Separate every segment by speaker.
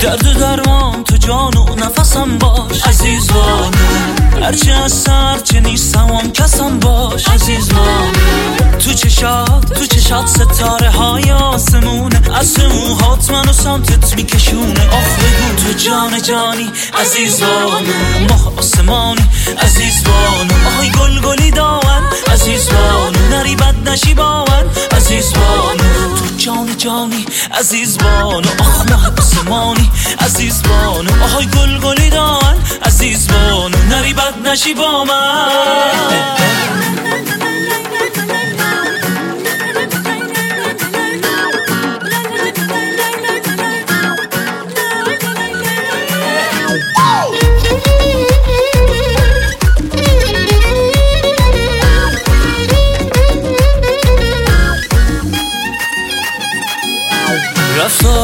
Speaker 1: درد درمان تو جان و نفسم باش. عزیز بانو هرچی از سر چه نیستم هم کسم باش. عزیز بانو تو چشات ستاره های آسمونه از موهات منو سمتت میکشونه. آخ بگو تو جان جانی عزیز بانو. ماه آسمانی عزیز بانو. آهای گل گلی داون عزیز بانو. نری بد نشی باون عزیز بانو. تو جان جانی عزیز بانو. آخ ماه آسمانی عزیز بانو. آهای گل گلی داون عزیز بانو. نری بد نشی با من.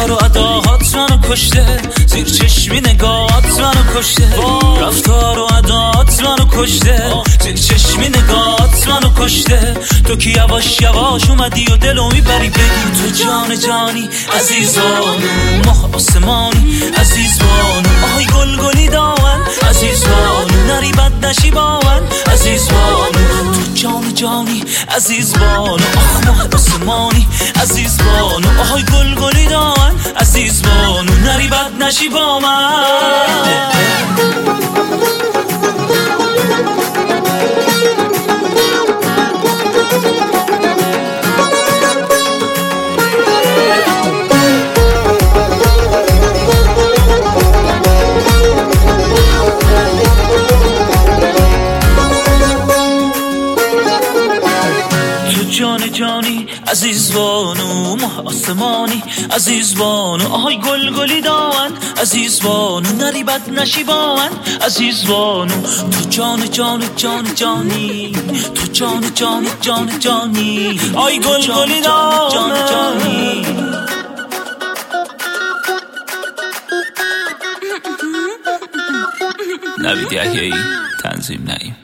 Speaker 1: رفتار و اداهات منو کشته. زیر چشمی نگاهات منو کشته. رفتار و اداهات منو کشته. زیر چشمی نگاهات منو کشته. تو که یواش یواش اومدی و دلو می‌بری بگو تو جان جانی عزیزانو ماه آسمانی عزیزانو. جانی عزیزانو آخ ماه آسمانی. عزیزانو آهای گل گلی داون عزیزانو نری بد نشی با من. جانی عزیز بانو ماه آسمانی عزیز بانو آهای گل گلی داون عزیز بانو نری بد نشی با من عزیز بانو. تو جان جان جان جانی تو جان جان جان جانی آی گل گلی داون جان جانی. نوید یحیایی تنظیم نعیم